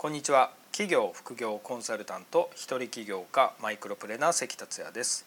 こんにちは。企業副業コンサルタント一人起業家マイクロプレーナー関達也です。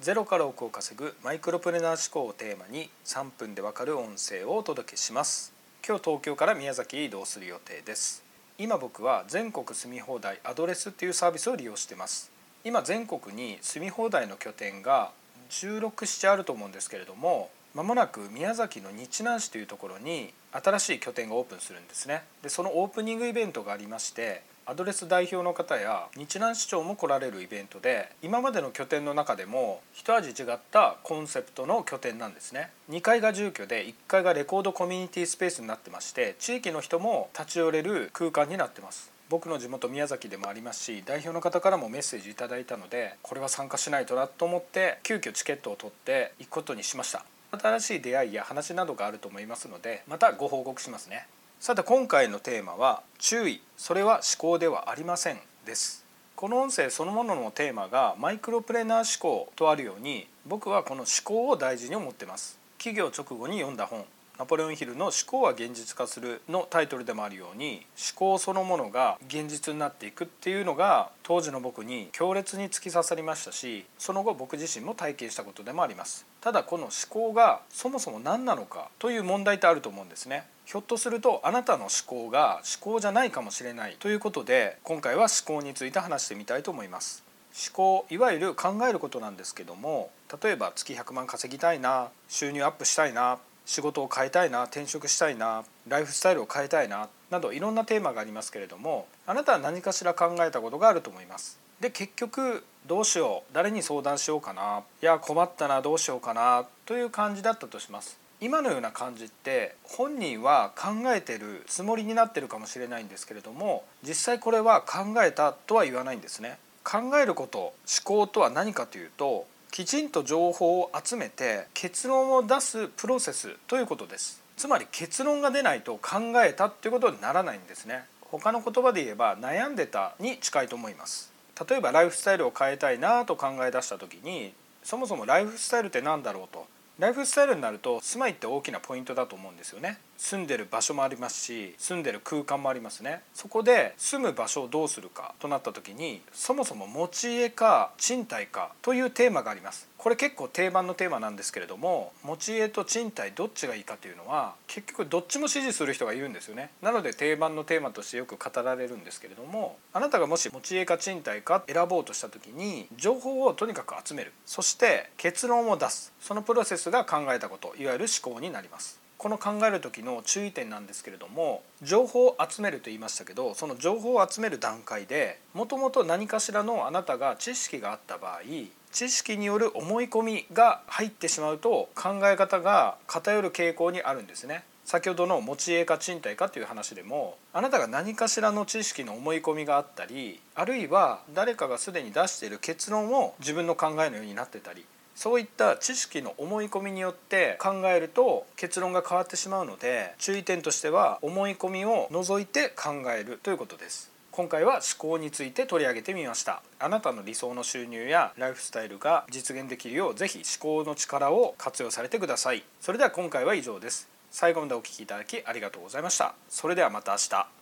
ゼロから億を稼ぐマイクロプレーナー思考をテーマに3分でわかる音声をお届けします。今日東京から宮崎へ移動する予定です。今僕は全国住み放題アドレスっていうサービスを利用してます。今全国に住み放題の拠点が16、7あると思うんですけれどもまもなく宮崎の日南市というところに新しい拠点がオープンするんですね。でそのオープニングイベントがありましてアドレス代表の方や日南市長も来られるイベントで今までの拠点の中でも一味違ったコンセプトの拠点なんですね。2階が住居で1階がレコードコミュニティスペースになってまして地域の人も立ち寄れる空間になってます。僕の地元宮崎でもありますし代表の方からもメッセージいただいたのでこれは参加しないとなと思って急遽チケットを取って行くことにしました。新しい出会いや話などがあると思いますのでまたご報告しますね。さて今回のテーマは注意。それは思考ではありませんです。この音声そのもののテーマがマイクロプレーナー思考とあるように僕はこの思考を大事に思ってます。企業直後に読んだ本。ナポレオンヒルの「思考は現実化する」のタイトルでもあるように思考そのものが現実になっていくっていうのが当時の僕に強烈に突き刺さりましたしその後僕自身も体験したことでもあります。ただこの思考がそもそも何なのかという問題ってあると思うんですね。ひょっとするとあなたの思考が思考じゃないかもしれないということで今回は思考について話してみたいと思います。思考いわゆる考えることなんですけども例えば月100万稼ぎたいな収入アップしたいな仕事を変えたいな転職したいなライフスタイルを変えたいななどいろんなテーマがありますけれどもあなたは何かしら考えたことがあると思います。で結局どうしよう誰に相談しようかないや困ったなどうしようかなという感じだったとします。今のような感じって本人は考えてるつもりになってるかもしれないんですけれども実際これは考えたとは言わないんですね。考えること思考とは何かというときちんと情報を集めて結論を出すプロセスということです。つまり結論が出ないと考えたっていうことにならないんですね。他の言葉で言えば悩んでたに近いと思います。例えばライフスタイルを変えたいなと考え出した時にそもそもライフスタイルって何だろうと。ライフスタイルになると住まいって大きなポイントだと思うんですよね。住んでる場所もありますし住んでる空間もありますね。そこで住む場所をどうするかとなった時にそもそも持ち家か賃貸かというテーマがあります。これ結構定番のテーマなんですけれども持ち家と賃貸どっちがいいかというのは結局どっちも支持する人がいるんですよね。なので定番のテーマとしてよく語られるんですけれどもあなたがもし持ち家か賃貸か選ぼうとした時に情報をとにかく集める。そして結論を出す。そのプロセスが考えたこと。いわゆる思考になります。この考える時の注意点なんですけれども情報を集めると言いましたけどその情報を集める段階でもともと何かしらのあなたが知識があった場合知識による思い込みが入ってしまうと考え方が偏る傾向にあるんですね。先ほどの持ち家か賃貸かという話でもあなたが何かしらの知識の思い込みがあったりあるいは誰かがすでに出している結論を自分の考えのようになってたりそういった知識の思い込みによって考えると結論が変わってしまうので注意点としては思い込みを除いて考えるということです今回は思考について取り上げてみました。あなたの理想の収入やライフスタイルが実現できるようぜひ思考の力を活用されてください。それでは今回は以上です。最後までお聴きいただきありがとうございました。それではまた明日。